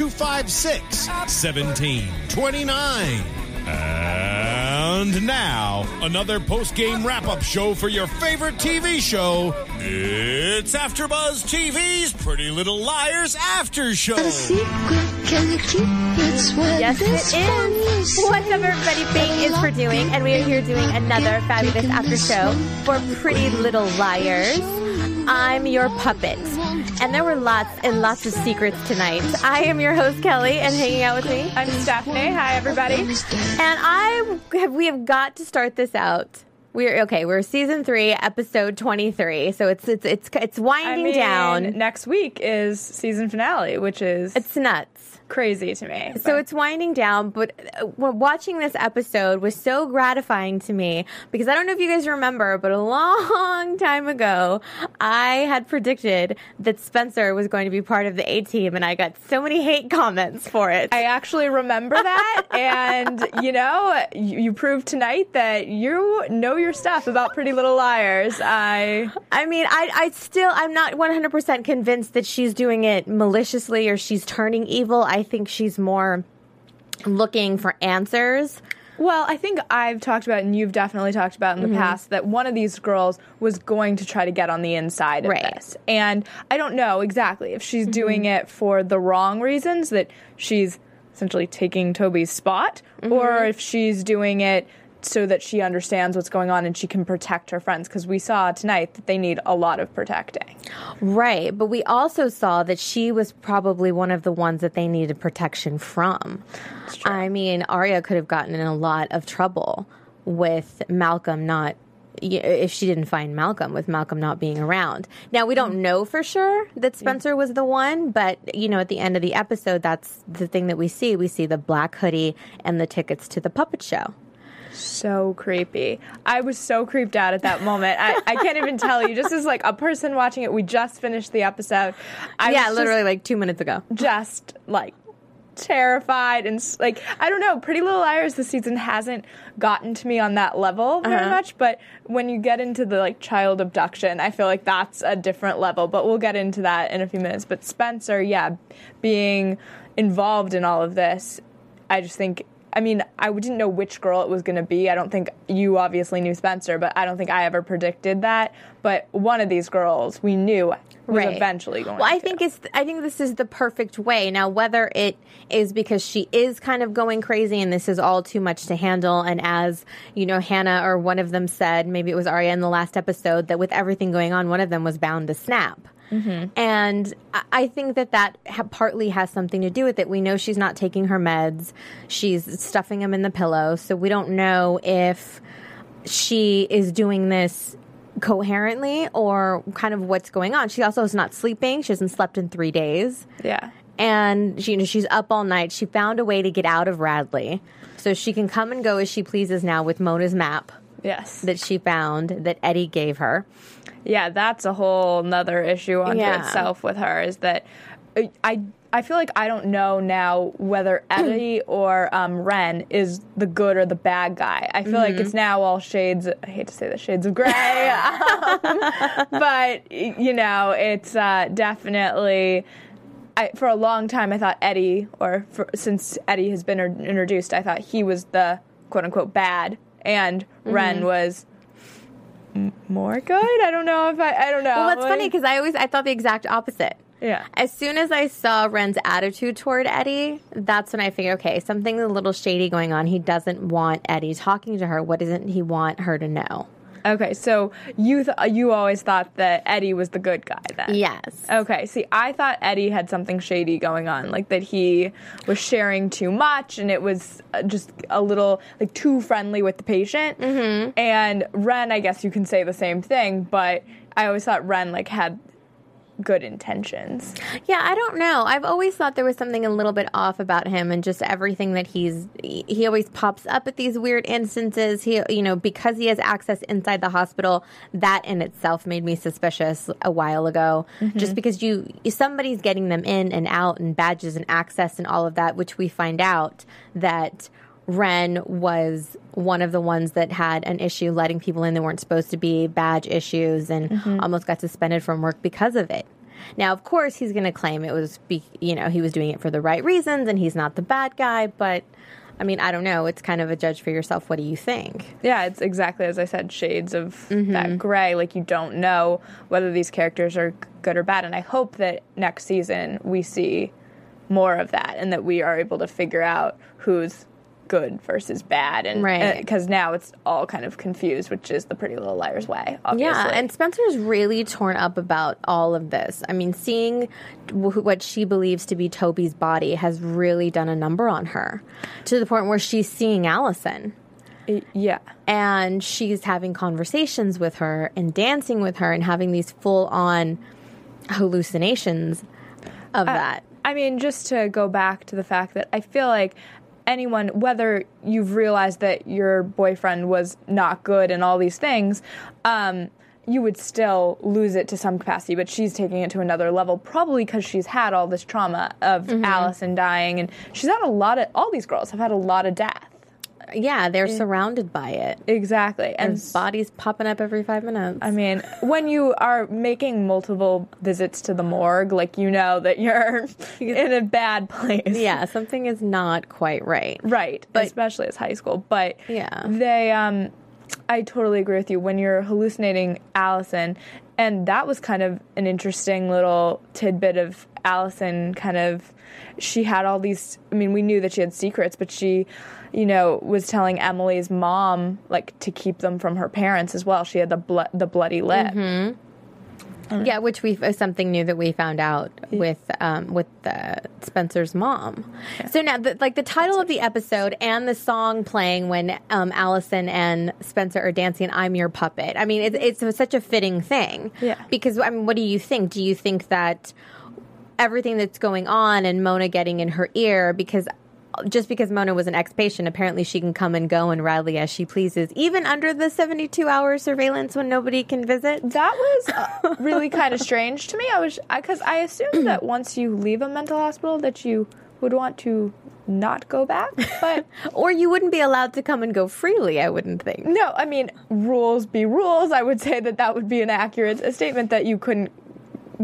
256 1729. And now, another post game wrap up show for your favorite TV show. It's AfterBuzz TV's Pretty Little Liars After Show. A secret, can you keep it? Yes, it is. What's up, everybody? Bing is for doing, and we are here doing another fabulous after show for Pretty Little Liars. I'm your puppet. And there were lots and lots of secrets tonight. I am your host, Kelly, and hanging out with me. I'm Stephanie. Hi, everybody. And I have, we have got to start this out. We're okay. We're season three, episode twenty three. So it's it's it's it's I winding mean, down. next week is season finale, which is It's nuts. Crazy to me. So but- it's winding down, but uh, watching this episode was so gratifying to me because I don't know if you guys remember, but a long time ago, I had predicted that Spencer was going to be part of the A team, and I got so many hate comments for it. I actually remember that, and you know, you, you proved tonight that you know your stuff about Pretty Little Liars. I I mean, I, I still, I'm not 100% convinced that she's doing it maliciously or she's turning evil. I think she's more looking for answers. well, I think I've talked about, and you've definitely talked about in the Mm-hmm. past, that one of these girls was going to try to get on the inside of Right. this, and I don't know exactly if she's Mm-hmm. doing it for the wrong reasons, that she's essentially taking Toby's spot, Mm-hmm. or if she's doing it so that she understands what's going on and she can protect her friends. Because we saw tonight that they need a lot of protecting. Right, but we also saw that she was probably one of the ones that they needed protection from. I mean, Aria could have gotten in a lot of trouble with Malcolm not if she didn't find Malcolm with Malcolm not being around. Now we don't mm-hmm. know for sure that Spencer was the one, but you know at the end of the episode that's the thing that we see. We see the black hoodie and the tickets to the puppet show. So creepy. I was so creeped out at that moment. I, I can't even tell you. Just as like a person watching it, we just finished the episode. I yeah, was literally like 2 minutes ago. just, just like terrified and like I don't know. Pretty Little Liars this season hasn't gotten to me on that level very Uh-huh. much. But when you get into the like child abduction, I feel like that's a different level. But we'll get into that in a few minutes. But Spencer, yeah, being involved in all of this, I just think. I mean, I didn't know which girl it was going to be. I don't think you obviously knew Spencer, but I don't think I ever predicted that. But one of these girls we knew was Right. eventually going. Well, I to. think it's. I think this is the perfect way. Now, whether it is because she is kind of going crazy and this is all too much to handle, and as you know, Hanna or one of them said, maybe it was Aria in the last episode, that with everything going on, one of them was bound to snap. Mm-hmm. And I- I think that that ha- partly has something to do with it. We know she's not taking her meds; she's stuffing them in the pillow, so we don't know if she is doing this coherently or kind of what's going on. She also is not sleeping. She hasn't slept in three days. yeah. And she, you know, she's up all night. She found a way to get out of Radley. So she can come and go as she pleases now with Mona's map Yes. that she found that Eddie gave her. Yeah, that's a whole nother issue unto Yeah. itself with her is that I- I I feel like I don't know now whether Eddie or um, Wren is the good or the bad guy. I feel like it's now all shades. I hate to say the shades of gray, um, but you know, it's uh, definitely. I, for a long time, I thought Eddie, or for, since Eddie has been in- introduced, I thought he was the quote unquote bad, and Wren was more good. I don't know if I. I don't know. Well, that's funny because I always I thought the exact opposite. Yeah. As soon as I saw Wren's attitude toward Eddie, that's when I figured, okay, something's a little shady going on. He doesn't want Eddie talking to her. What doesn't he want her to know? Okay, so you th- you always thought that Eddie was the good guy then. Yes. Okay, see, I thought Eddie had something shady going on, like that he was sharing too much and it was uh, just a little like too friendly with the patient. Mm-hmm. And Wren, I guess you can say the same thing, but I always thought Wren like had good intentions. Yeah, I don't know. I've always thought there was something a little bit off about him and just everything that he's he always pops up at these weird instances. He you know, because he has access inside the hospital, that in itself made me suspicious a while ago. Mm-hmm. Just because you somebody's getting them in and out and badges and access and all of that, which we find out that Wren was one of the ones that had an issue letting people in that weren't supposed to be, badge issues, and mm-hmm. almost got suspended from work because of it. Now, of course, he's going to claim it was, be, you know, he was doing it for the right reasons and he's not the bad guy, but I mean, I don't know. It's kind of a judge for yourself. What do you think? Yeah, it's exactly as I said, shades of mm-hmm. that gray. Like you don't know whether these characters are good or bad. And I hope that next season we see more of that and that we are able to figure out who's good versus bad. And uh, Right. because now it's all kind of confused, which is the Pretty Little Liars way. Obviously. Yeah, and Spencer's really torn up about all of this. I mean, seeing wh- what she believes to be Toby's body has really done a number on her to the point where she's seeing Alison. yeah. and she's having conversations with her and dancing with her and having these full on hallucinations of that. I mean, just to go back to the fact that I feel like anyone, whether you've realized that your boyfriend was not good and all these things, um, you would still lose it to some capacity. But she's taking it to another level, probably because she's had all this trauma of Mm-hmm. Alison dying, and she's had a lot of. All these girls have had a lot of death. Yeah, they're surrounded by it. Exactly, and And bodies popping up every five minutes. I mean, when you are making multiple visits to the morgue, like you know that you're in a bad place. yeah, something is not quite right. Right, But- especially as high school. But Yeah. they, um, I totally agree with you. When you're hallucinating Alison, and that was kind of an interesting little tidbit of Alison. Kind of, she had all these. I mean, we knew that she had secrets, but she, you know, was telling Emily's mom like to keep them from her parents as well. She had the the bloody lip. Yeah, which we is something new that we found out with um, with uh, Spencer's mom. So now, the, like the title of the episode and the song playing when um, Alison and Spencer are dancing, "I'm Your Puppet." I mean, it's, it's such a fitting thing. Yeah. Because I mean, what do you think? Do you think that everything that's going on and Mona getting in her ear because just because Mona was an ex-patient, apparently she can come and go and rally as she pleases, even under the 72-hour surveillance when nobody can visit. That was uh, really kind of strange to me. I was because I assumed that once you leave a mental hospital that you would want to not go back, but Or you wouldn't be allowed to come and go freely, I wouldn't think. no. I mean, rules be rules. I would say that that would be an accurate statement that you couldn't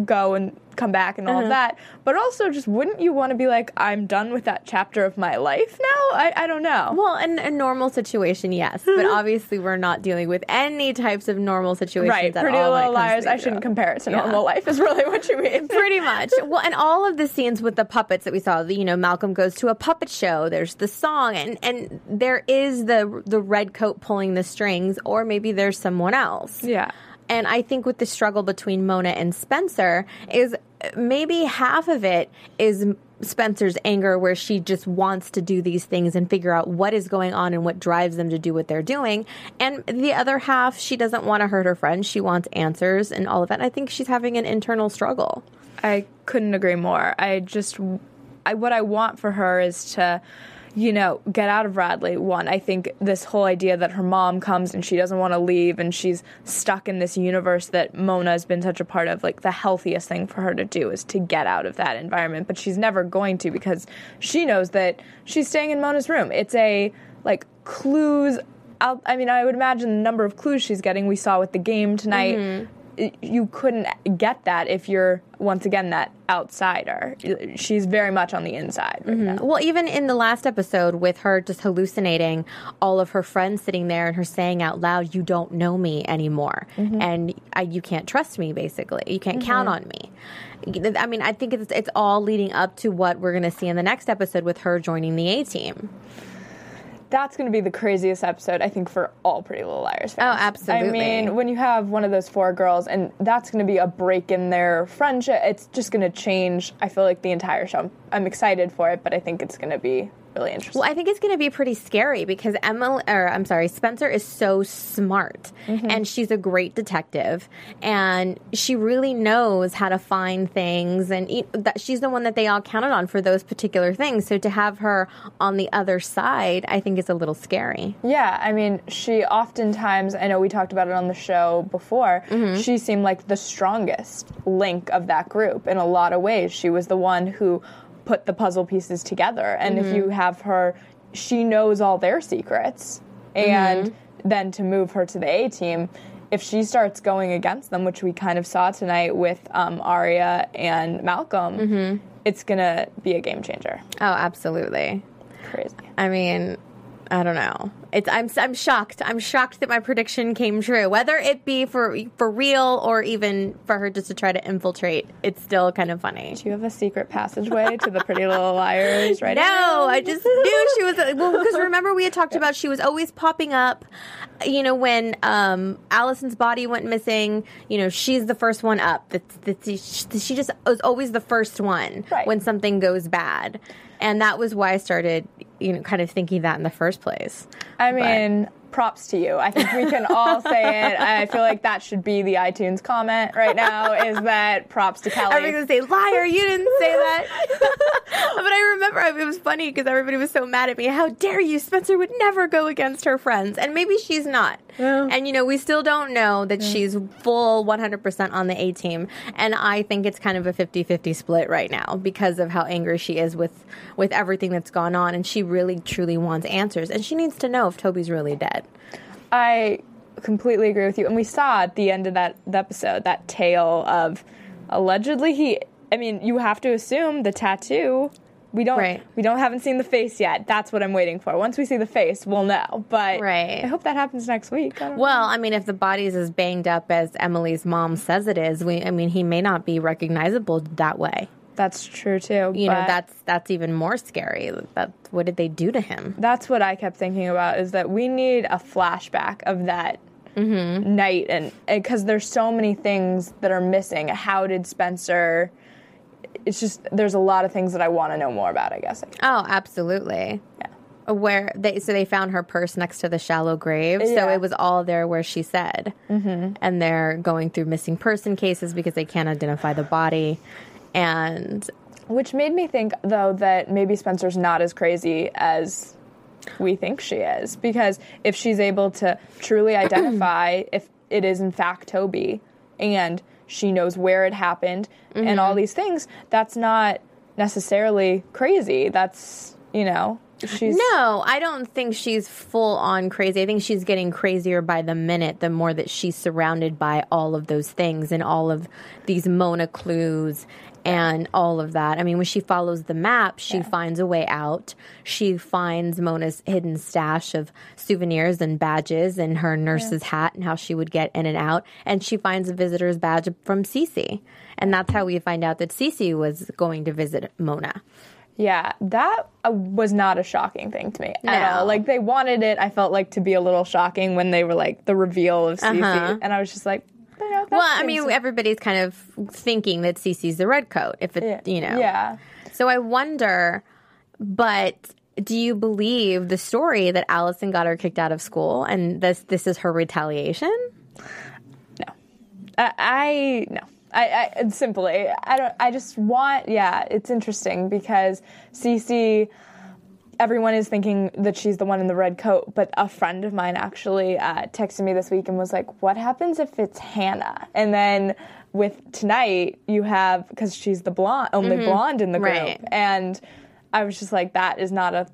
go and come back and all of that. But also, just wouldn't you want to be like, I'm done with that chapter of my life now? I, I don't know. Well, in a normal situation, yes, but mm-hmm. obviously we're not dealing with any types of normal situations right, at Pretty all Little Liars. I shouldn't compare it to Yeah. normal life. Is really what you mean. Pretty much. Well, and all of the scenes with the puppets that we saw, you know, Malcolm goes to a puppet show. There's the song, and and there is the the red coat pulling the strings, or maybe there's someone else. Yeah. And I think with the struggle between Mona and Spencer is maybe half of it is Spencer's anger where she just wants to do these things and figure out what is going on and what drives them to do what they're doing. And the other half, she doesn't want to hurt her friends. She wants answers and all of that. And I think she's having an internal struggle. I couldn't agree more. I just, I, what I want for her is to, you know, get out of Radley. One, I think this whole idea that her mom comes and she doesn't want to leave and she's stuck in this universe that Mona has been such a part of, like the healthiest thing for her to do is to get out of that environment. But she's never going to because she knows that she's staying in Mona's room. It's a like clues. I'll, I mean, I would imagine the number of clues she's getting. We saw with the game tonight. Mm-hmm. You couldn't get that if you're once again that outsider. She's very much on the inside right mm-hmm. now. Well, even in the last episode with her just hallucinating all of her friends sitting there and her saying out loud, "You don't know me anymore, mm-hmm. and I, you can't trust me. Basically, you can't count mm-hmm. on me." I mean, I think it's it's all leading up to what we're going to see in the next episode with her joining the A team. That's going to be the craziest episode I think for all Pretty Little Liars fans. Oh, absolutely. I mean, when you have one of those four girls, and that's going to be a break in their friendship, it's just going to change. I feel like the entire show. I'm, I'm excited for it, but I think it's going to be really interesting. Well, I think it's going to be pretty scary because Emma, or I'm sorry, Spencer is so smart mm-hmm. and she's a great detective and she really knows how to find things and e- that she's the one that they all counted on for those particular things. So to have her on the other side, I think is a little scary. Yeah, I mean, she oftentimes, I know we talked about it on the show before, mm-hmm. she seemed like the strongest link of that group in a lot of ways. She was the one who put the puzzle pieces together. And if you mm-hmm. have her, she knows all their secrets. Mm-hmm. And then to move her to the A team, if she starts going against them, which we kind of saw tonight with um, Aria and Malcolm, mm-hmm. it's going to be a game changer. Oh, absolutely. Crazy. I mean, I don't know. It's I'm I'm shocked. I'm shocked that my prediction came true. Whether it be for for real or even for her just to try to infiltrate, it's still kind of funny. Do you have a secret passageway to the Pretty Little Liars right now? I just knew she was well because remember we had talked about she was always popping up. You know when um, Alison's body went missing, you know she's the first one up. That that she she just was always the first one Right. when something goes bad, and that was why I started you know kind of thinking that in the first place. I mean, props to you. I think we can all say it. I feel like that should be the iTunes comment right now is that props to Kelly. Everybody's gonna say, liar, you didn't say that. but I remember it was funny because everybody was so mad at me. How dare you? Spencer would never go against her friends. And maybe she's not. And, you know, we still don't know that she's full 100% on the A team. And I think it's kind of a 50 50 split right now because of how angry she is with, with everything that's gone on. And she really, truly wants answers. And she needs to know if Toby's really dead. I completely agree with you. And we saw at the end of that episode that tale of allegedly he. I mean, you have to assume the tattoo. We don't. Right. We don't haven't seen the face yet. That's what I'm waiting for. Once we see the face, we'll know. But Right. I hope that happens next week. I Well, I mean, if the body's as banged up as Emily's mom says it is, we, I mean, he may not be recognizable that way. That's true too. You know, that's that's even more scary. That what did they do to him? that's what I kept thinking about is that we need a flashback of that mm-hmm. night and because there's so many things that are missing. How did Spencer? It's just there's a lot of things that I want to know more about. I guess. Oh, absolutely. Yeah. Where they so they found her purse next to the shallow grave, so it was all there where she said, mm-hmm. and they're going through missing person cases because they can't identify the body, and Which made me think though that maybe Spencer's not as crazy as we think she is because if she's able to truly identify if it is in fact Toby and she knows where it happened and all mm-hmm. these things, that's not necessarily crazy. That's, you know, she's No, I don't think she's full on crazy. I think she's getting crazier by the minute the more that she's surrounded by all of those things and all of these Mona clues and all of that. I mean, when she follows the map, she finds a way out. She finds Mona's hidden stash of souvenirs and badges and her nurse's hat and how she would get in and out. And she finds a visitor's badge from Cece. And that's how we find out that Cece was going to visit Mona. Yeah, that uh, was not a shocking thing to me at No. all. Like they wanted it, I felt like to be a little shocking when they were like the reveal of Cece, Uh-huh. and I was just like, you know, that Well, I mean, everybody's kind of thinking that Cece's the red coat. If it, yeah, you know, yeah. So I wonder, but do you believe the story that Alison got her kicked out of school and this this is her retaliation? No, I, I no. I, I simply I don't I just want yeah it's interesting because Cece everyone is thinking that she's the one in the red coat, but a friend of mine actually uh, texted me this week and was like, "What happens if it's Hanna?" And then with tonight, you have because she's the blonde, only blonde in the group, Right. and I was just like, "That is not a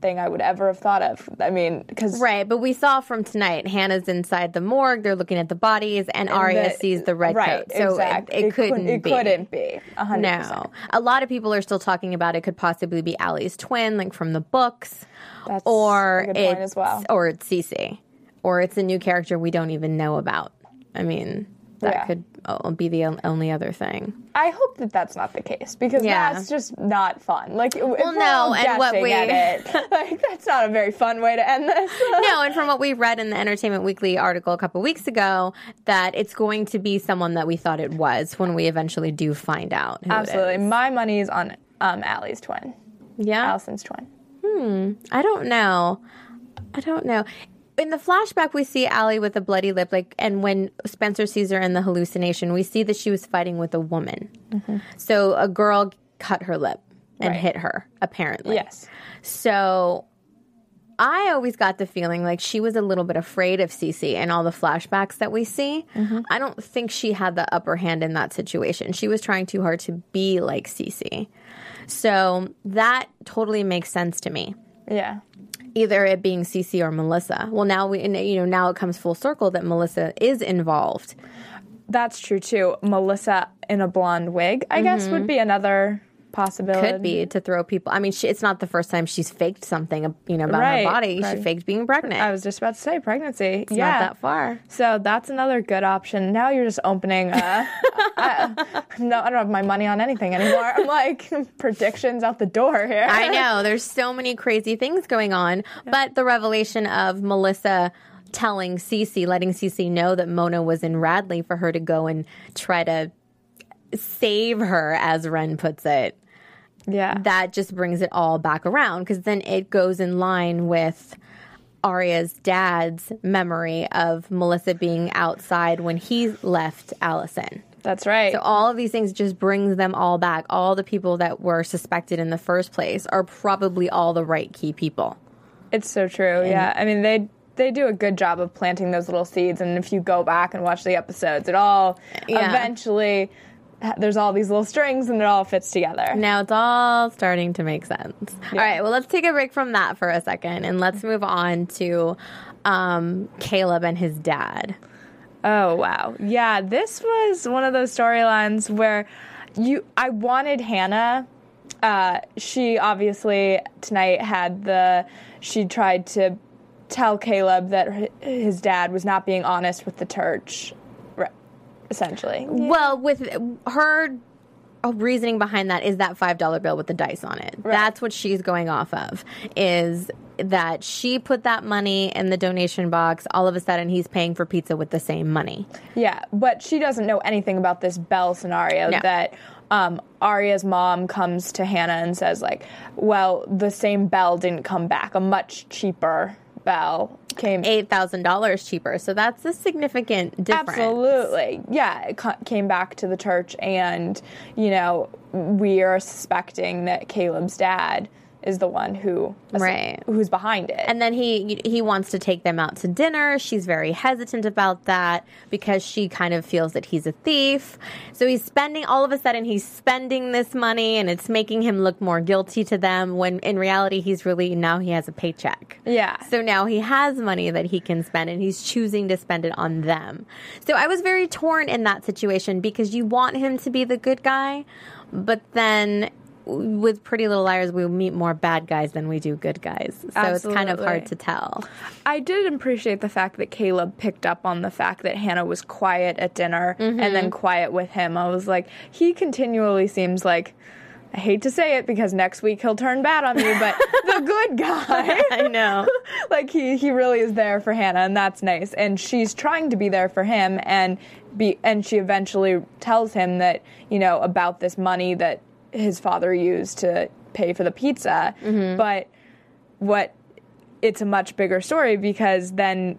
thing I would ever have thought of." I mean, because Right, but we saw from tonight, Hanna's inside the morgue. They're looking at the bodies, and, Aria sees the red right, coat. So exactly. it, it, couldn't It be. couldn't be. a hundred No, a lot of people are still talking about it. Could possibly be Allie's twin, like from the books, That's or a good it's point as well. or it's Cece, or it's a new character we don't even know about. I mean, that Yeah. could uh, be the only other thing. I hope that that's not the case because Yeah. that's just not fun. Like, well, if no, and what we- at it, like that's not a very fun way to end this. no, and from what we read in the Entertainment Weekly article a couple weeks ago, that it's going to be someone that we thought it was when we eventually do find out. Absolutely, my money is on um, Allie's twin, Yeah. Alison's twin. Hmm. I don't know. I don't know. In the flashback, we see Allie with a bloody lip, like, and when Spencer sees her in the hallucination, we see that she was fighting with a woman. Mm-hmm. So a girl cut her lip and Right. hit her, apparently. Yes, So I always got the feeling like she was a little bit afraid of Cece and all the flashbacks that we see. Mm-hmm. I don't think she had the upper hand in that situation. She was trying too hard to be like Cece. So that totally makes sense to me yeah, either it being Cece or Melissa. Well, now we, you know, now it comes full circle that Melissa is involved. that's true too. Melissa in a blonde wig, I guess, would mm-hmm. be another possibility. Could be to throw people. I mean, she, it's not the first time she's faked something, you know, about Right, her body. She faked being pregnant. I was just about to say pregnancy. it's yeah, not that far. So that's another good option. Now you're just opening. Uh, I, no, I don't have my money on anything anymore. I'm like predictions out the door here. I know there's so many crazy things going on, but the revelation of Melissa telling Cece, letting Cece know that Mona was in Radley for her to go and try to save her, as Wren puts it. Yeah. that just brings it all back around because then it goes in line with Aria's dad's memory of Melissa being outside when he left Alison. That's right. So all of these things just brings them all back. All the people that were suspected in the first place are probably all the right key people. It's so true. yeah. I mean, they they do a good job of planting those little seeds, and if you go back and watch the episodes, it all Yeah. eventually there's all these little strings, and it all fits together. Now it's all starting to make sense. All right, well, let's take a break from that for a second and let's move on to um, Caleb and his dad. Oh wow. Yeah, this was one of those storylines where you I wanted Hanna uh, she obviously tonight had the she tried to tell Caleb that his dad was not being honest with the church essentially. Well, with her reasoning behind that is that five dollar bill with the dice on it. That's what she's going off of. Is that she put that money in the donation box? All of a sudden, he's paying for pizza with the same money. Yeah, but she doesn't know anything about this Bell scenario No. that um, Aria's mom comes to Hanna and says like, "Well, the same Bell didn't come back. A much cheaper Bell came Eight thousand dollars cheaper. So that's a significant difference. Absolutely. Yeah, it came back to the church, and, you know, we are suspecting that Caleb's dad is the one who Right. who's behind it. And then he he wants to take them out to dinner. She's very hesitant about that because she kind of feels that he's a thief. So he's spending all of a sudden he's spending this money and it's making him look more guilty to them when in reality he's really now he has a paycheck. Yeah. So now he has money that he can spend and he's choosing to spend it on them. So I was very torn in that situation because you want him to be the good guy, but then with Pretty Little Liars, we meet more bad guys than we do good guys. So it's kind of hard to tell. I did appreciate the fact that Caleb picked up on the fact that Hanna was quiet at dinner and Mm-hmm. then quiet with him. I was like, he continually seems like. I hate to say it because next week he'll turn bad on me, but the good guy. I know. like he he really is there for Hanna and that's nice and she's trying to be there for him and be and she eventually tells him that you know about this money that his father used to pay for the pizza. Mm-hmm. But what it's a much bigger story because then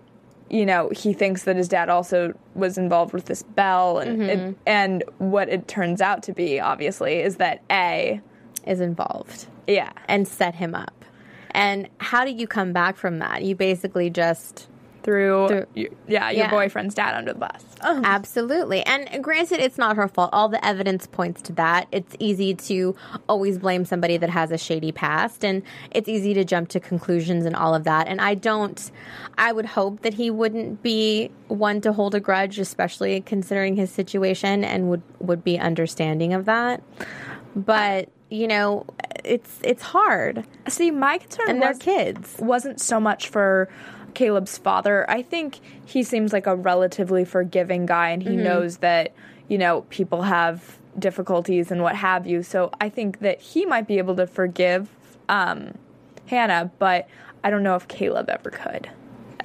you know he thinks that his dad also was involved with this bell and it, mm-hmm. and what it turns out to be obviously is that a Is involved. Yeah. And set him up. And how do you come back from that? You basically just through, Through- y- yeah, your Yeah. boyfriend's dad under the bus. Oh. Absolutely. And granted, it's not her fault. All the evidence points to that. It's easy to always blame somebody that has a shady past, and it's easy to jump to conclusions and all of that. And I don't, I would hope that he wouldn't be one to hold a grudge, especially considering his situation, and would, would be understanding of that. But, you know, it's it's hard. See, my concern And they're was, kids. wasn't so much for Caleb's father. I think he seems like a relatively forgiving guy and he knows that, you know, people have difficulties and what have you. So I think that he might be able to forgive um, Hanna, but I don't know if Caleb ever could.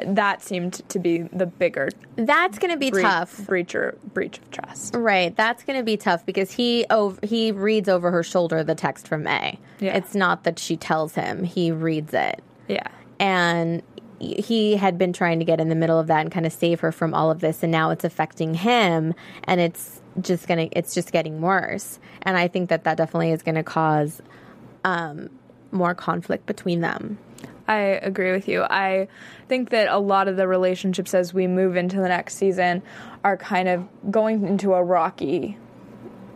That seemed to be the bigger That's going to be bre- tough. breach or breach of trust. Right, that's going to be tough because he ov- he reads over her shoulder the text from May. Yeah. It's not that she tells him; he reads it, Yeah. and he had been trying to get in the middle of that and kind of save her from all of this, and now it's affecting him, and it's just gonna it's just getting worse. And I think that that definitely is going to cause um, more conflict between them. I agree with you. I think that a lot of the relationships as we move into the next season are kind of going into a rocky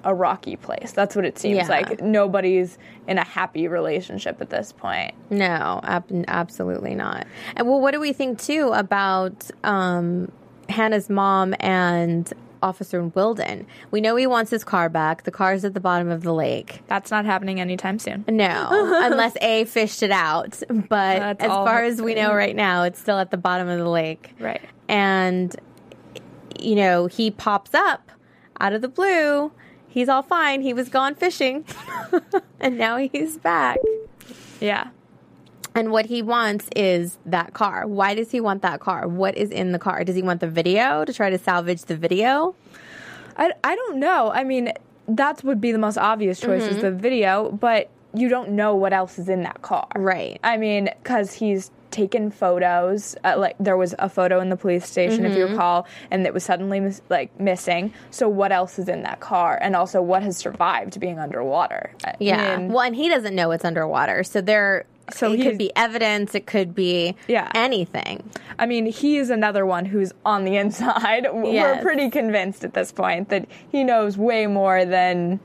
a rocky place. That's what it seems Yeah. like. Nobody's in a happy relationship at this point. No, ab- absolutely not. And well, what do we think too about um, Hanna's mom and Officer Wilden? We know he wants his car back. The car's at the bottom of the lake. That's not happening anytime soon. No, unless A fished it out. But That's as far as we know right now, it's still at the bottom of the lake. Right. And you know, he pops up out of the blue. He's all fine. He was gone fishing. and now he's back. Yeah. And what he wants is that car. Why does he want that car? What is in the car? Does he want the video to try to salvage the video? I, I don't know. I mean, that would be the most obvious choice Mm-hmm. is the video, but you don't know what else is in that car. Right. I mean, because he's taken photos. Uh, like there was a photo in the police station, if you Mm-hmm. recall, and it was suddenly mis- like missing. So what else is in that car, and also what has survived being underwater? I Yeah. mean, well, and he doesn't know it's underwater. So there So so it could be evidence, it could be Yeah. anything. I mean, he is another one who's on the inside. Yes. We're pretty convinced at this point that he knows way more than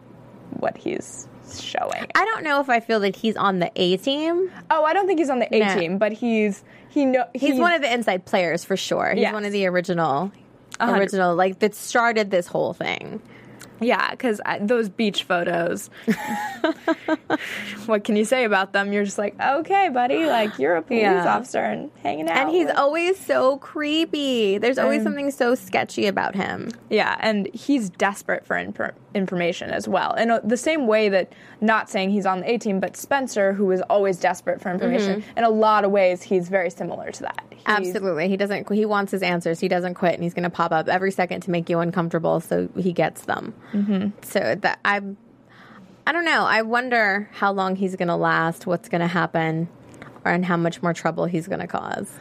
what he's showing. I don't know if I feel that he's on the A team. Oh, I don't think he's on the A No. team, but he's he know He's, one of the inside players for sure. He's Yes. one of the original hundred- original like that started this whole thing. Yeah, because those beach photos. what can you say about them? You're just like, okay, buddy, like you're a police Yeah. officer and hanging out. And he's with- always so creepy. There's always And- something so sketchy about him. yeah, and he's desperate for infor- information as well. In uh, the same way that, not saying he's on the A team, but Spencer, who is always desperate for information, in a lot of ways, he's very similar to that. Absolutely. He doesn't he wants his answers. He doesn't quit and he's going to pop up every second to make you uncomfortable so he gets them. Mm-hmm. So that I I don't know. I wonder how long he's going to last, what's going to happen, or and how much more trouble he's going to cause.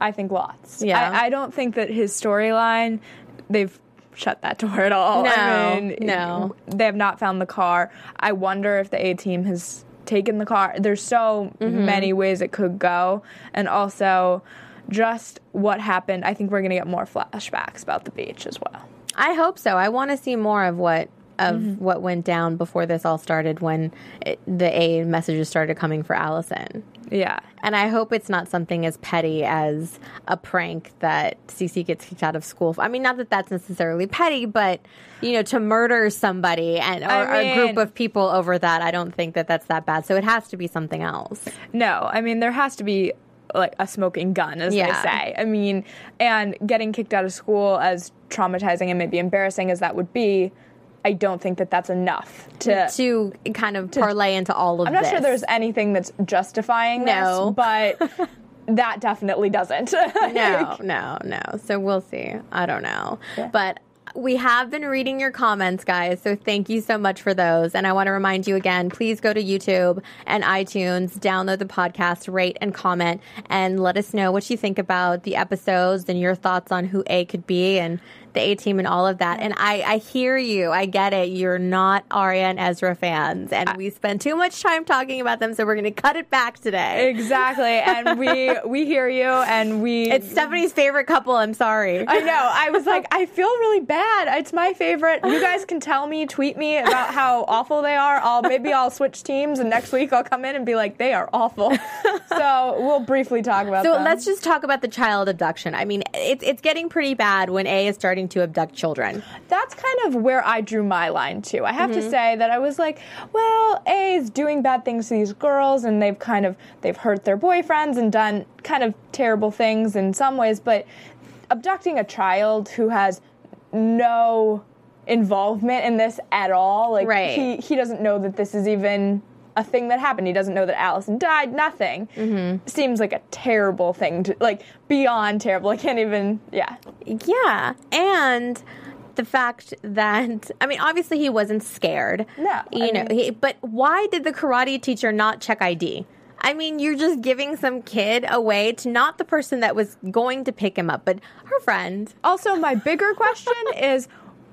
I think lots. Yeah. I, I don't think that his storyline, they've shut that door at all. No, I mean, no. They have not found the car. I wonder if the A team has taken the car. There's so Mm-hmm. many ways it could go. And also, just what happened. I think we're going to get more flashbacks about the beach as well. I hope so. I want to see more of what of Mm-hmm. what went down before this all started when it, the A messages started coming for Alison. Yeah. And I hope it's not something as petty as a prank that Cece gets kicked out of school. I mean, not that that's necessarily petty, but you know, to murder somebody and or I a group of people over that, I don't think that that's that bad. So it has to be something else. No, I mean there has to be like a smoking gun, as Yeah. they say. I mean, and getting kicked out of school, as traumatizing and maybe embarrassing as that would be, I don't think that that's enough to. To kind of parlay into all of I'm not this. sure there's anything that's justifying No. this, but that definitely doesn't. no, no, no. So we'll see. I don't know. But we have been reading your comments, guys. So thank you so much for those. And I want to remind you again, please go to YouTube and iTunes, download the podcast, rate and comment, and let us know what you think about the episodes and your thoughts on who A could be and the A team and all of that. And I, I hear you. I get it. You're not Aria and Ezra fans. And we spend too much time talking about them, so we're going to cut it back today. Exactly. And we we hear you and we It's Stephanie's favorite couple. I'm sorry. I know. I was like, I feel really bad. It's my favorite. You guys can tell me, tweet me about how awful they are. I'll maybe I'll switch teams, and next week I'll come in and be like, they are awful. So we'll briefly talk about. So them. let's just talk about the child abduction. I mean, it's it's getting pretty bad when A is starting to abduct children. that's kind of where I drew my line too. I have Mm-hmm. to say that I was like, well, A is doing bad things to these girls, and they've kind of they've hurt their boyfriends and done kind of terrible things in some ways, but abducting a child who has no involvement in this at all, like Right. he he doesn't know that this is even a thing that happened. He doesn't know that Alison died. Nothing Mm-hmm. seems like a terrible thing to like beyond terrible. I can't even. Yeah, Yeah, and the fact that I mean, obviously he wasn't scared. No, I you know, mean- he, but why did the karate teacher not check ID? I mean, you're just giving some kid away to not the person that was going to pick him up, but her friend. Also, my bigger question is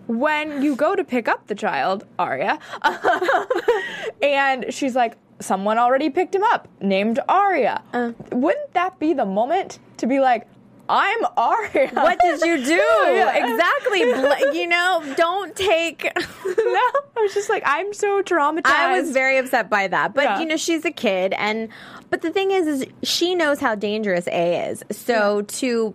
when you go to pick up the child, Aria, and she's like, someone already picked him up, named Aria. Uh. Wouldn't that be the moment to be like, I'm Aria? What did you do? Yeah. Exactly. You know, don't take. no, I was just like, I'm so traumatized. I was very upset by that. But Yeah. you know, she's a kid and but the thing is is she knows how dangerous A is. So to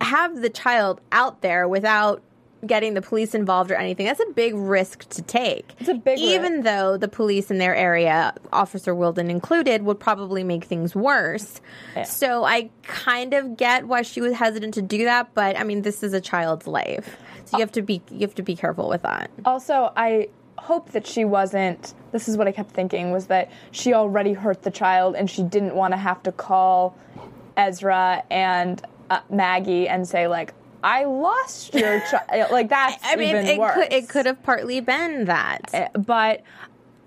have the child out there without getting the police involved or anything, that's a big risk to take. It's a big Even risk. though the police in their area, Officer Wilden included, would probably make things worse. So I kind of get why she was hesitant to do that, but I mean this is a child's life. So you have to be you have to be careful with that. Also, I hope that she wasn't. This is what I kept thinking was that she already hurt the child and she didn't want to have to call Ezra and uh, Maggie and say like, "I lost your child." Eh, like that's I mean, even it could it could have partly been that. Eh, but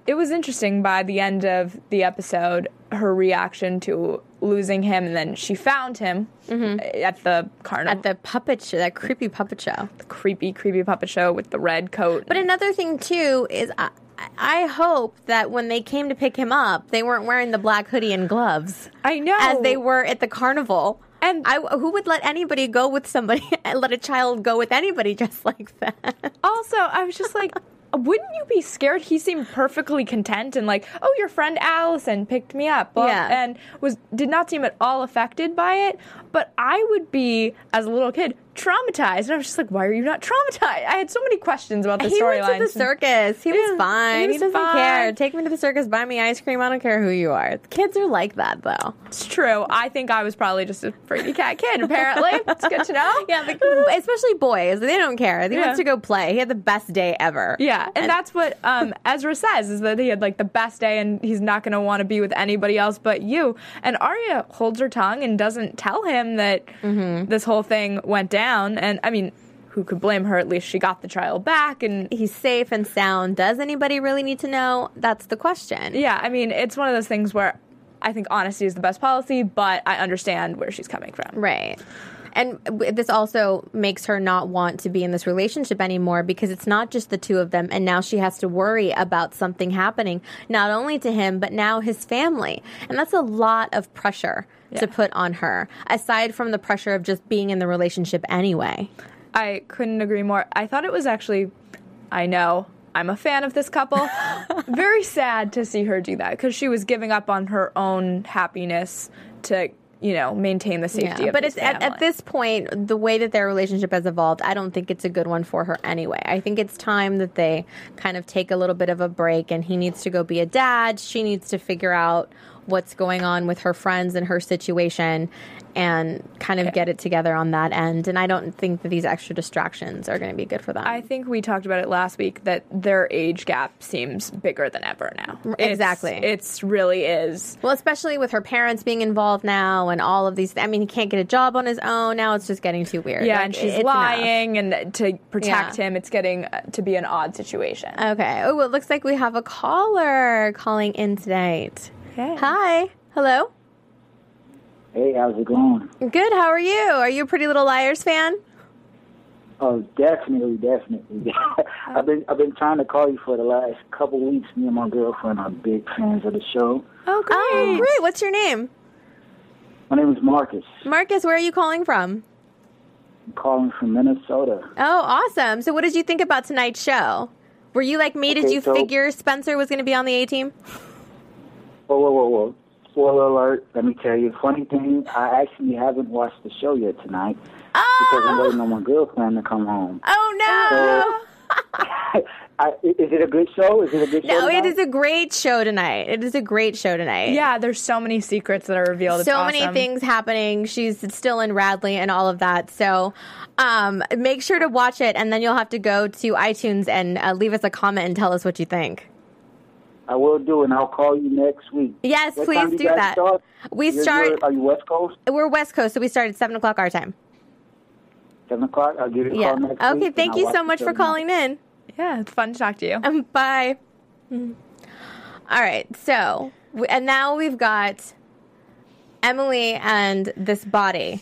it was interesting by the end of the episode her reaction to losing him and then she found him mm-hmm. eh, at the carnival At the puppet show, that creepy puppet show. creepy creepy puppet show with the red coat But another thing too is I, I hope that when they came to pick him up, they weren't wearing the black hoodie and gloves. I know. as they were at the carnival. And- I, who would let anybody go with somebody and let a child go with anybody just like that? Also, I was just like, wouldn't you be scared? He seemed perfectly content and like, oh, your friend Alison picked me up, well, Yeah. and was did not seem at all affected by it. But I would be, as a little kid, traumatized, and I was just like, why are you not traumatized? I had so many questions about the storyline. he went to the circus. He was fine. he He, doesn't fine. care. Take me to the circus. Buy me ice cream. I don't care who you are. Kids are like that, though. It's true. I think I was probably just a fraidy cat kid. Apparently, it's good to know. Yeah, like, especially boys. They don't care. He Yeah. wants to go play. He had the best day ever. Yeah, and, that's what um, Ezra says is that he had like the best day and he's not going to want to be with anybody else but you. And Aria holds her tongue and doesn't tell him that mm-hmm. this whole thing went down. And I mean, who could blame her? At least she got the child back. And He's safe and sound. Does anybody really need to know? That's the question. yeah, I mean, it's one of those things where I think honesty is the best policy, but I understand where she's coming from. Right. And this also makes her not want to be in this relationship anymore because it's not just the two of them. And now she has to worry about something happening, not only to him, but now his family. And that's a lot of pressure to put on her, aside from the pressure of just being in the relationship anyway. I couldn't agree more. I thought it was actually, I know, I'm a fan of this couple. Very sad to see her do that because she was giving up on her own happiness to, you know, maintain the safety of but it's at, at this point, the way that their relationship has evolved, I don't think it's a good one for her anyway. I think it's time that they kind of take a little bit of a break, and he needs to go be a dad. She needs to figure out what's going on with her friends and her situation and kind of get it together on that end. And I don't think that these extra distractions are going to be good for them. I think we talked about it last week that their age gap seems bigger than ever now. It's- Exactly. It's really is. well, especially with her parents being involved now and all of these. I mean, he can't get a job on his own now. It's just getting too weird. Yeah, Like, and she's it's enough. lying, and to protect Yeah. him, it's getting uh, to be an odd situation. Okay. Oh, it looks like we have a caller calling in tonight. Okay. Hi. Hello. Hey, how's it going? Good. How are you? Are you a Pretty Little Liars fan? Oh, definitely, definitely. Oh. I've been I've been trying to call you for the last couple weeks. Me and my girlfriend are big fans of the show. Oh, great. Oh, great. What's your name? My name is Marcus. Marcus, where are you calling from? I'm calling from Minnesota. Oh, awesome. So, what did you think about tonight's show? Were you like me? Did you so- figure Spencer was going to be on the A team? Whoa, whoa, whoa, whoa! Spoiler alert! Let me tell you. Funny thing, I actually haven't watched the show yet tonight because I'm Oh, waiting on my girlfriend to come home. oh no. I, is it a good show? Is it a good show? No, it tonight? is a great show tonight. It is a great show tonight. Yeah, there's so many secrets that are revealed. It's so many things happening. She's still in Radley and all of that. So um, make sure to watch it, and then you'll have to go to iTunes and uh, leave us a comment and tell us what you think. I will do, and I'll call you next week. Yes, What please time do that. Start? We You're- start. you're- are you West Coast? We're West Coast, so we start at seven o'clock our time. Seven o'clock. I'll give you a Yeah. call next week. Okay. Thank you so much for calling in. Yeah, it's fun to talk to you. Um, bye. All right. So, and now we've got Emily and this body.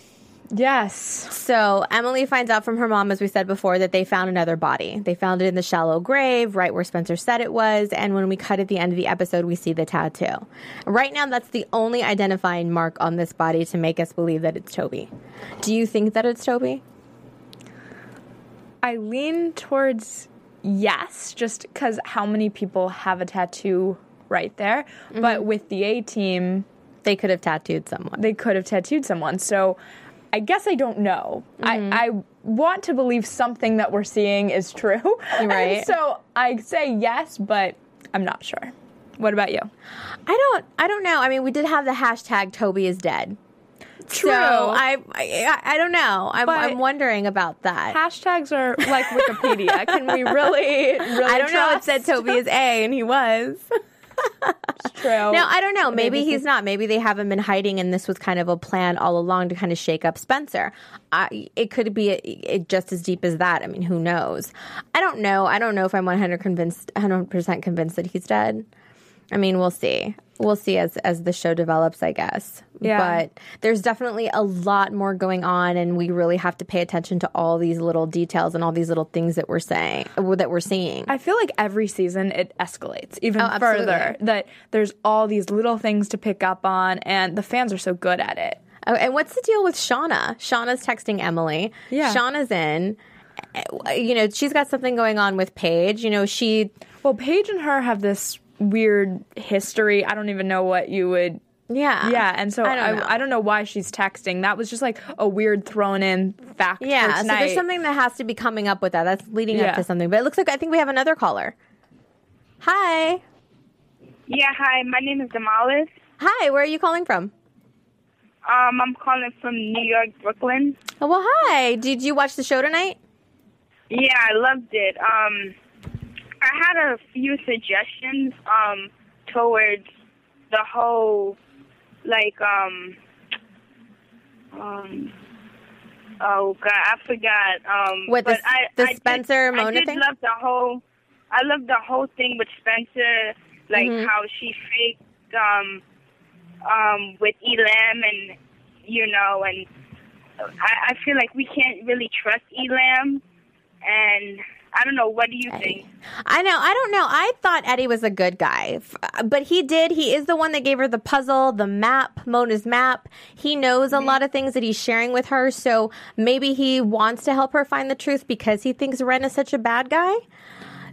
Yes. So Emily finds out from her mom, as we said before, that they found another body. They found it in the shallow grave, right where Spencer said it was. And when we cut at the end of the episode, we see the tattoo. Right now, that's the only identifying mark on this body to make us believe that it's Toby. Do you think that it's Toby? I lean towards yes, just because how many people have a tattoo right there. Mm-hmm. But with the A team, They could have tattooed someone. they could have tattooed someone. So I guess I don't know. Mm-hmm. I, I want to believe something that we're seeing is true. Right. So I say yes, but I'm not sure. What about you? I don't. I don't know. I mean, we did have the hashtag Toby is dead. True. So I, I, I don't know. I'm, I'm wondering about that. Hashtags are like Wikipedia. Can we really, really? I don't know. It said Toby is A, and he was. True. No, I don't know. Maybe Maybe he's not. Maybe they haven't been hiding, and this was kind of a plan all along to kind of shake up Spencer. I, it could be it, just as deep as that. I mean, who knows? I don't know. I don't know if I'm 100 convinced, 100 percent convinced that he's dead. I mean, we'll see. We'll see as as the show develops, I guess. Yeah. But there's definitely a lot more going on, and we really have to pay attention to all these little details and all these little things that we're saying that we're seeing. I feel like every season it escalates even Oh, further. That there's all these little things to pick up on, and the fans are so good at it. Oh, and what's the deal with Shauna? Shauna's texting Emily. Yeah. Shauna's in. You know, she's got something going on with Paige. You know, she. Well, Paige and her have this weird history. I don't even know what you would. Yeah. Yeah, and so I I don't know. I, don't know why she's texting. That was just like a weird thrown in fact. Yeah. for So there's something that has to be coming up with that. That's leading up to something. But it looks like I think we have another caller. Hi. Yeah, hi. My name is Damalis. Hi. Where are you calling from? Um, I'm calling from New York, Brooklyn. Oh, well, hi. Did you watch the show tonight? Yeah, I loved it. Um, I had a few suggestions um towards the whole like um um oh god I forgot um What, the I, the I did- Spencer I did thing? love the whole I love the whole thing with Spencer like Mm-hmm. how she faked um um with Elam and you know and I, I feel like we can't really trust Elam and I don't know what do you think I know. I don't know. I thought Eddie was a good guy, but he did. He is the one that gave her the puzzle, the map, Mona's map. He knows a mm-hmm. lot of things that he's sharing with her. So maybe he wants to help her find the truth because he thinks Wren is such a bad guy.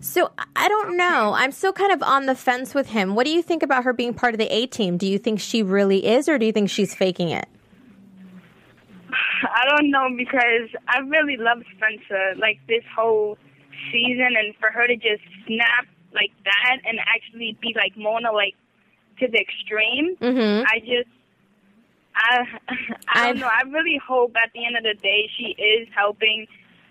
So I- I don't know. I'm still kind of on the fence with him. What do you think about her being part of the A team? Do you think she really is, or do you think she's faking it? I don't know because I really love Spencer like this whole season, and for her to just snap like that and actually be like Mona, like to the extreme. Mhm. I just, I, I don't know. I really hope at the end of the day she is helping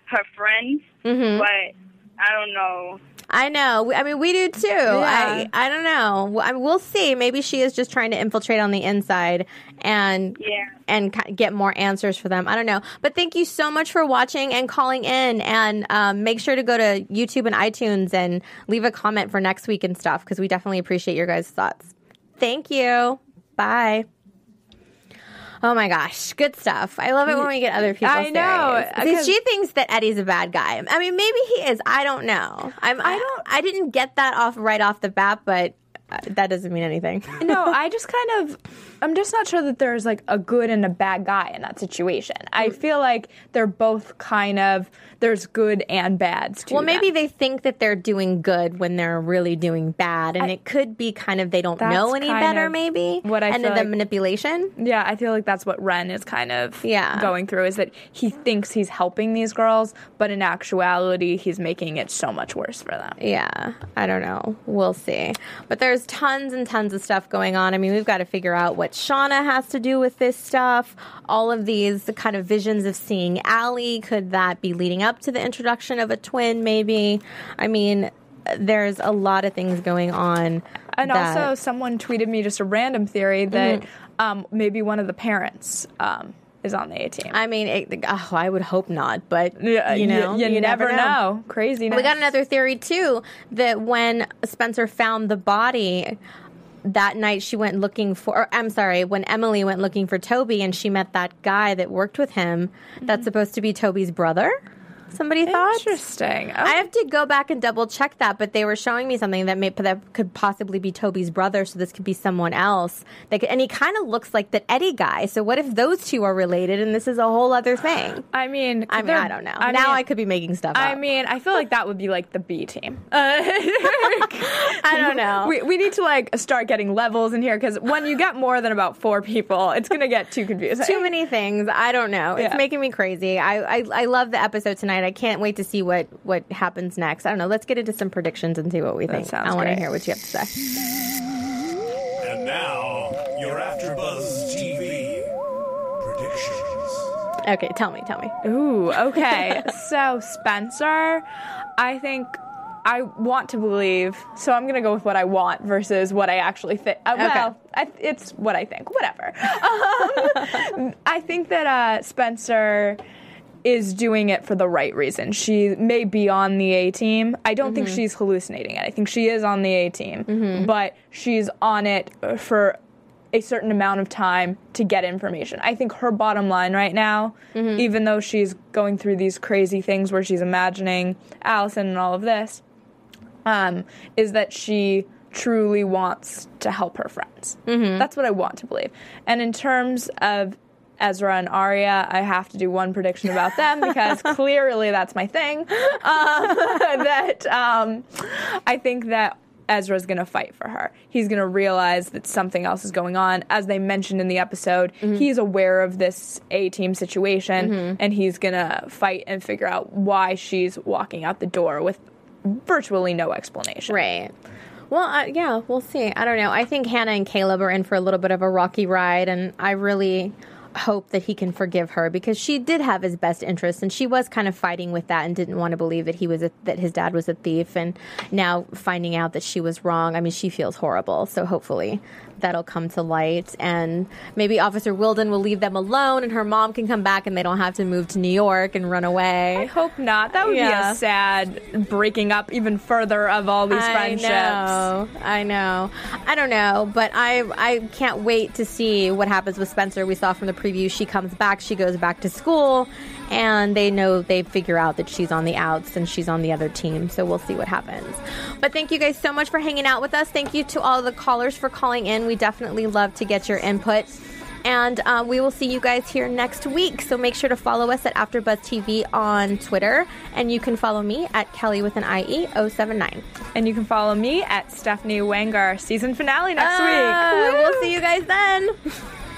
her friends, Mhm. but I don't know. I know. I mean, we do too. I I don't know. I mean, we'll see. Maybe she is just trying to infiltrate on the inside and Yeah. and get more answers for them. I don't know. But thank you so much for watching and calling in. And um, make sure to go to YouTube and iTunes and leave a comment for next week and stuff because we definitely appreciate your guys' thoughts. Thank you. Bye. Oh my gosh, good stuff. I love it when we get other people. I know, See, she thinks that Eddie's a bad guy. I mean, maybe he is. I don't know. I'm, I don't. I didn't get that off right off the bat, but uh, that doesn't mean anything. no, I just kind of, I'm just not sure that there's like a good and a bad guy in that situation. I mm. feel like they're both kind of, there's good and bads to Well, maybe them. they think that they're doing good when they're really doing bad, and it could be kind of they don't know any better, maybe. what I and feel the like- manipulation. Yeah, I feel like that's what Wren is kind of Yeah. going through is that he thinks he's helping these girls, but in actuality, he's making it so much worse for them. Yeah, I don't know. We'll see. But there's tons and tons of stuff going on. I mean, we've got to figure out what Shauna has to do with this stuff. All of these kind of visions of seeing Allie. Could that be leading up to the introduction of a twin, maybe? I mean, there's a lot of things going on. And that- also, someone tweeted me just a random theory that Mhm. um, maybe one of the parents um, is on the A team. I mean, it, oh, I would hope not, but you know, you, you never know. Crazy. We got another theory too that when Spencer found the body that night, she went looking for. Or, I'm sorry, when Emily went looking for Toby, and she met that guy that worked with him. That's mm-hmm. supposed to be Toby's brother. Somebody thought interesting. I have to go back and double check that, but they were showing me something that may that could possibly be Toby's brother. So this could be someone else. That could, and he kind of looks like that Eddie guy. So what if those two are related, and this is a whole other thing? I mean, I mean, I don't know. I now mean- I could be making stuff Up. I mean, I feel like that would be like the B team. Uh, I don't know. We, we need to like start getting levels in here because when you get more than about four people, it's gonna get too confusing. Too many things. I don't know. It's Yeah. making me crazy. I, I I love the episode tonight. I can't wait to see what what happens next. I don't know. Let's get into some predictions and see what we think. sounds I want to hear what you have to say. And now, your AfterBuzz TV predictions. Okay, tell me, tell me. Ooh, okay. so Spencer, I think I want to believe. So I'm gonna go with what I want versus what I actually think. Uh, well, I, it's what I think. Whatever. Um, I think that uh, Spencer is doing it for the right reason. She may be on the A team. I don't think Mhm. she's hallucinating it. I think she is on the A team, Mhm. but she's on it for a certain amount of time to get information. I think her bottom line right now, Mm-hmm. even though she's going through these crazy things where she's imagining Alison and all of this, um, is that she truly wants to help her friends. Mm-hmm. That's what I want to believe. And in terms of Ezra and Aria, I have to do one prediction about them because clearly that's my thing. Um, that um, I think that Ezra's going to fight for her. He's going to realize that something else is going on. As they mentioned in the episode, he's aware of this A team situation and he's going to fight and figure out why she's walking out the door with virtually no explanation. Right. Well, uh, yeah, we'll see. I don't know. I think Hanna and Caleb are in for a little bit of a rocky ride, and I really hope that he can forgive her because she did have his best interest, and she was kind of fighting with that and didn't want to believe that he was a, that his dad was a thief, and now finding out that she was wrong. I mean, she feels horrible. So hopefully that'll come to light, and maybe Officer Wilden will leave them alone, and her mom can come back, and they don't have to move to New York and run away. I hope not. That would Yeah. be a sad breaking up even further of all these friendships. I know. I know. I don't know, but I I can't wait to see what happens with Spencer. We saw from the preview she comes back, she goes back to school, and they know they figure out that she's on the outs and she's on the other team. So we'll see what happens. But thank you guys so much for hanging out with us. Thank you to all the callers for calling in. We definitely love to get your input. And um, we will see you guys here next week. So make sure to follow us at AfterBuzz TV on Twitter, and you can follow me at Kelly with an IE 079. And you can follow me at Stephanie Wenger season finale next Ah, week. We'll see you guys then.